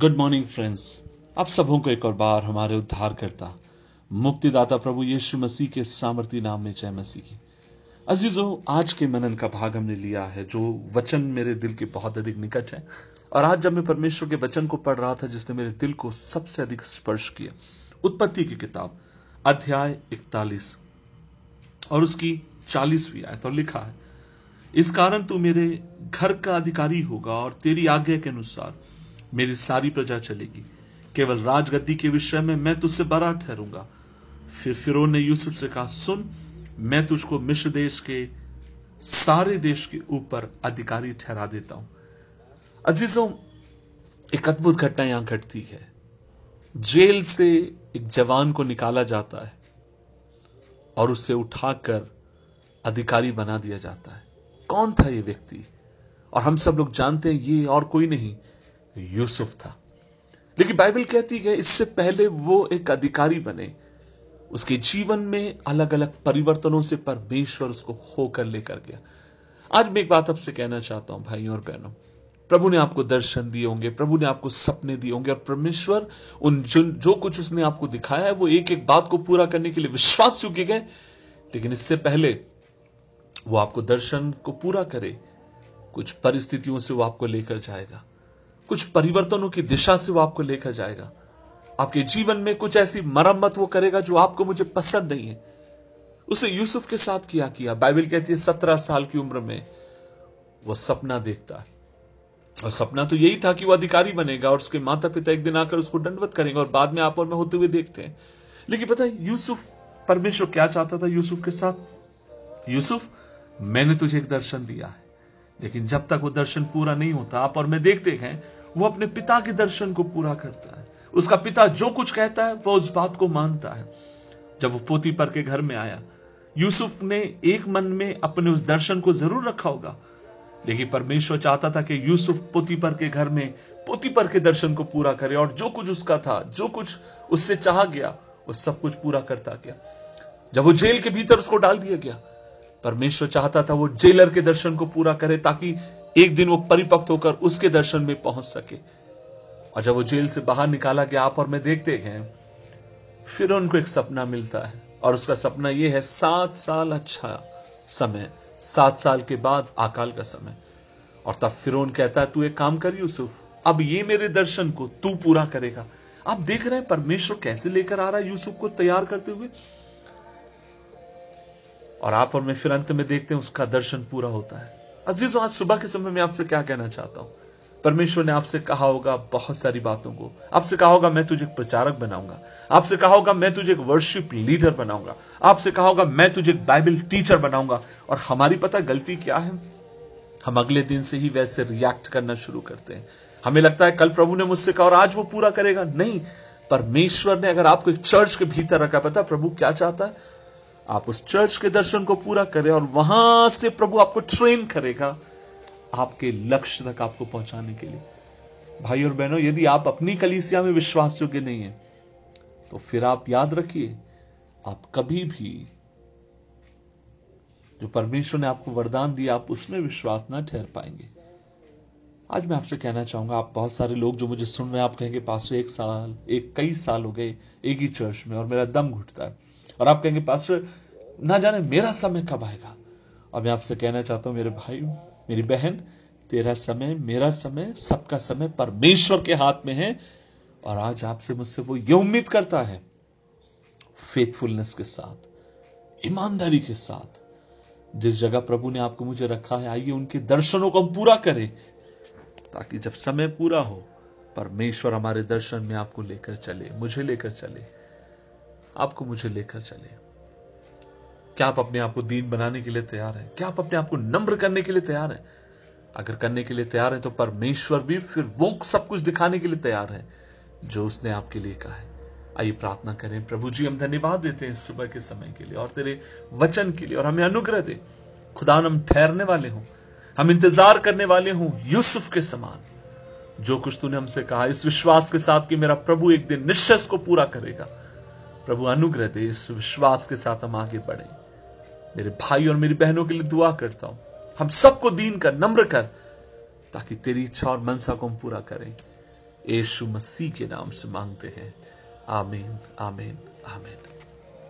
Good morning friends आप सबों को एक और बार हमारे उद्धार करता मुक्तिदाता प्रभु यीशु मसीह के सामर्थी नाम में जय मसीह की। अजीजों, आज के मनन का भाग हमने लिया है, जो वचन मेरे दिल के बहुत अधिक निकट है। और आज जब मैं परमेश्वर के वचन को पढ़ रहा था, जिसने मेरे दिल को सबसे अधिक स्पर्श किया, उत्पत्ति की किताब, अध्याय इकतालीस, और उसकी चालीसवीं आयत, और लिखा है, इस कारण तू मेरे घर का अधिकारी होगा और तेरी आज्ञा के अनुसार मेरी सारी प्रजा चलेगी। केवल राजगद्दी के विषय में मैं तुझसे बड़ा ठहरूँगा। फिर फिर ने यूसुफ से कहा, सुन, मैं तुझको मिश्र देश के, सारे देश के ऊपर अधिकारी ठहरा देता हूँ। अजीजों, एक अद्भुत घटना यहाँ घटती है। जेल से एक जवान को निकाला जाता है और उसे उठाकर अधिकारी बना दिया जाता है। कौन था ये व्यक्ति? और हम सब लोग जानते हैं, ये और कोई नहीं। यूसुफ था। लेकिन बाइबल कहती है इससे पहले वो एक अधिकारी बने। उसके जीवन में अलग अलग परिवर्तनों से परमेश्वर उसको होकर लेकर गया। आज मैं एक बात आपसे कहना चाहता हूँ भाइयों और बहनों। प्रभु ने आपको दर्शन दिए होंगे प्रभु ने आपको सपने दिए होंगे और परमेश्वर उन जो, जो कुछ उसने आपको दिखाया है वो एक एक बात को पूरा करने के लिए विश्वास योग्य गए। लेकिन इससे पहले वो आपको दर्शन को पूरा करे कुछ परिस्थितियों से वो आपको लेकर जाएगा। कुछ परिवर्तनों की दिशा से वो आपको लेकर जाएगा। आपके जीवन में कुछ ऐसी मरम्मत वो करेगा जो आपको मुझे पसंद नहीं है। उसे यूसुफ के साथ किया किया। बाइबल कहती है, सत्रह साल की उम्र में वो सपना देखता है। और सपना तो यही था कि वो अधिकारी बनेगा और उसके माता पिता एक दिन आकर उसको दंडवत करेंगे और बाद में आप और मैं होते हुए देखते हैं। लेकिन पता है, यूसुफ, परमेश्वर क्या चाहता था यूसुफ के साथ? यूसुफ, मैंने तुझे एक दर्शन दिया है। लेकिन जब तक वो दर्शन पूरा नहीं होता, आप और मैं देखते हैं वो अपने पिता के दर्शन को पूरा करता है। उसका पिता जो कुछ कहता है, वो उस बात को मानता है। जब वो पोती पर के घर में आया, यूसुफ ने एक मन में अपने उस दर्शन को ज़रूर रखा होगा। लेकिन परमेश्वर चाहता था कि यूसुफ पोती पर के घर में, पोती पर के दर्शन को पूरा करे और जो कुछ उसका था, जो कुछ उससे चाह गया, वो सब कुछ पूरा करता गया। जब वो जेल के भीतर उसको डाल दिया गया, परमेश्वर चाहता था वो जेलर के दर्शन को पूरा करे ताकि एक दिन वो परिपक्व होकर उसके दर्शन में पहुँच सके। और जब वो जेल से बाहर निकाला गया आप और मैं देखते हैं, फिर उनको एक सपना मिलता है। और उसका सपना यह है, सात साल अच्छा समय, सात साल के बाद अकाल का समय। और तब फिर कहता है, तू एक काम कर, यूसुफ, अब ये मेरे दर्शन को तू पूरा करेगा। आप देख रहे हैं, परमेश्वर कैसे लेकर आ रहा है यूसुफ को तैयार करते हुए? और आप और मैं फिर अंत में देखते हैं, उसका दर्शन पूरा होता है। अज़ीज़, आज सुबह के समय में आपसे क्या कहना चाहता हूँ? परमेश्वर ने आपसे कहा होगा बहुत सारी बातों को। आपसे कहा होगा, मैं तुझे प्रचारक बनाऊँगा। आपसे कहा होगा, मैं तुझे एक वर्शिप लीडर बनाऊँगा। आपसे कहा होगा, मैं तुझे एक बाइबल टीचर बनाऊँगा। और हमारी पता गलती क्या है? हम अगले दिन से ही वैसे रिएक्ट करना शुरू करते हैं। हमें लगता है, कल प्रभु ने मुझसे कहा और आज वो पूरा करेगा। नहीं, परमेश्वर ने अगर आपको एक चर्च के भीतर रखा, पता प्रभु क्या चाहता है? आप उस चर्च के दर्शन को पूरा करें और वहाँ से प्रभु आपको ट्रेन करेगा आपके लक्ष्य तक आपको पहुँचाने के लिए। भाई और बहनों, यदि आप अपनी कलीसिया में विश्वास योग्य नहीं है तो फिर आप याद रखिए, आप कभी भी जो परमेश्वर ने आपको वरदान दिया, आप उसमें विश्वास ना ठहर पाएँगे। आज मैं आपसे कहना चाहूँगा, आप बहुत सारे लोग जो मुझे सुन रहे हैं, आप कहेंगे पास एक साल, एक कई साल हो गए एक ही चर्च में और मेरा दम घुटता है। और आप कहेंगे, पास्टर, ना जाने मेरा समय कब आएगा? और मैं आपसे कहना चाहता हूँ, मेरे भाई, मेरी बहन, तेरा समय, मेरा समय, सबका समय परमेश्वर के हाथ में है और आज आपसे मुझसे वो ये उम्मीद करता है फेथफुलनेस के साथ, ईमानदारी के साथ, जिस जगह प्रभु ने आपको मुझे रखा है, आइए उनके दर्शनों को हम पूरा करें, ताकि जब समय पूरा हो, परमेश्वर हमारे दर्शन में आपको लेकर चले, मुझे लेकर चले। आपको मुझे लेकर चले। क्या आप अपने आप को दीन बनाने के लिए तैयार हैं? क्या आप अपने आप को नम्र करने के लिए तैयार हैं? अगर करने के लिए तैयार है तो परमेश्वर भी फिर वो सब कुछ दिखाने के लिए तैयार है, जो उसने आपके लिए कहा है। आइए प्रार्थना करें, प्रभु जी, हम धन्यवाद देते हैं सुबह के समय के लिए और तेरे वचन के लिए और हमें अनुग्रह दे। खुदा, हम ठहरने वाले हों, हम इंतज़ार करने वाले हों यूसुफ के समान। जो कुछ तूने हमसे कहा, इस विश्वास के साथ कि मेरा प्रभु एक दिन निश्चय को पूरा करेगा। प्रभु, अनुग्रह दे इस विश्वास के साथ हम आगे बढ़े। मेरे भाई और मेरी बहनों के लिए दुआ करता हूँ। हम सबको दीन कर, नम्र कर, ताकि तेरी इच्छा और मनसा को हम पूरा करें। यीशु मसीह के नाम से मांगते हैं। आमीन आमीन आमीन।